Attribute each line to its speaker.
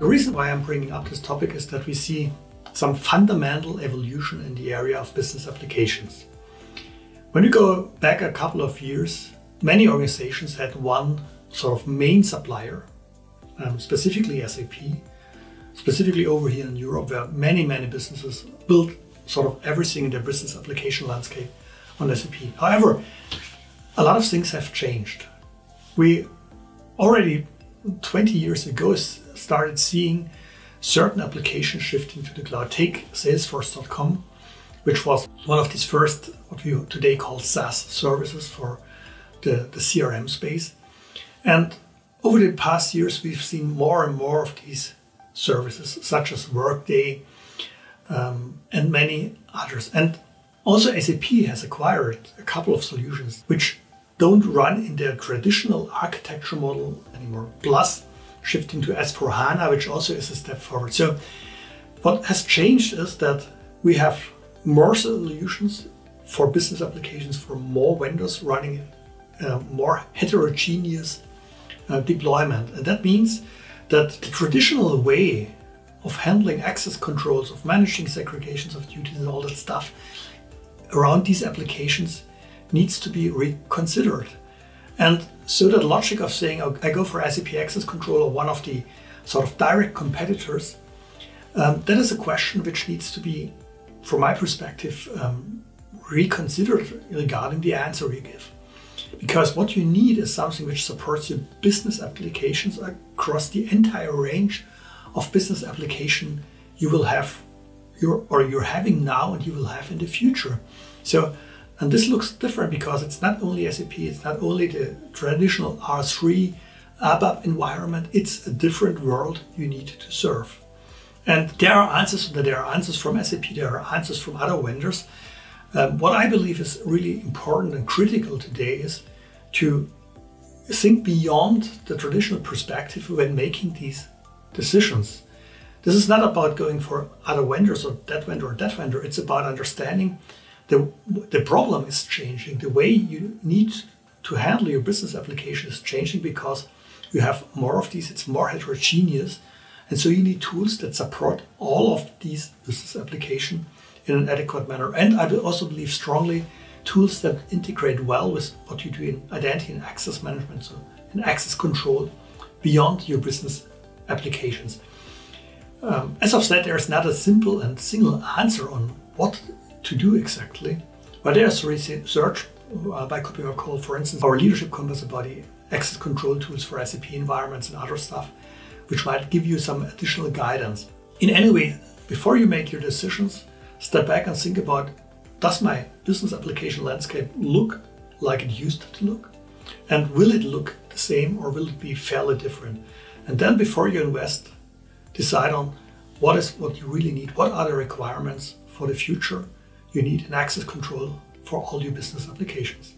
Speaker 1: The reason why I'm bringing up this topic is that we see some fundamental evolution in the area of business applications. When you go back a couple of years, many organizations had one sort of main supplier, um, specifically SAP, specifically over here in Europe, where many, many businesses built sort of everything in their business application landscape on SAP. However, a lot of things have changed. We already 20 years ago started seeing certain applications shifting to the cloud. Take Salesforce.com, which was one of these first, what we today call SaaS services for the, the CRM space. And over the past years, we've seen more and more of these services, such as Workday um, and many others. And also, SAP has acquired a couple of solutions which don't run in their traditional architecture model anymore. Plus, shifting to S4 HANA, which also is a step forward. So, what has changed is that we have more solutions for business applications for more vendors running uh, more heterogeneous uh, deployment. And that means that the traditional way of handling access controls, of managing segregations of duties, and all that stuff around these applications needs to be reconsidered. And so that logic of saying, oh, I go for SAP Access Control or one of the sort of direct competitors, um, that is a question which needs to be, from my perspective, um, reconsidered regarding the answer you give. Because what you need is something which supports your business applications across the entire range of business application you will have your, or you're having now and you will have in the future. So, and this looks different because it's not only SAP, it's not only the traditional R3 ABAP environment, it's a different world you need to serve. And there are answers, there are answers from SAP, there are answers from other vendors. Um, what I believe is really important and critical today is to think beyond the traditional perspective when making these decisions. This is not about going for other vendors or that vendor or that vendor. It's about understanding the, the problem is changing. The way you need to handle your business application is changing because you have more of these, it's more heterogeneous. And so you need tools that support all of these business application in an adequate manner. And I also believe strongly tools that integrate well with what you do in identity and access management, so in access control beyond your business applications. Um, as I've said, there's not a simple and single answer on what to do exactly, but there's research uh, by KuppingerCole, for instance, our leadership compass the access control tools for SAP environments and other stuff, which might give you some additional guidance. In any way, before you make your decisions, step back and think about does my business application landscape look like it used to look? And will it look the same or will it be fairly different? And then before you invest, decide on what is what you really need, what are the requirements for the future you need an access control for all your business applications.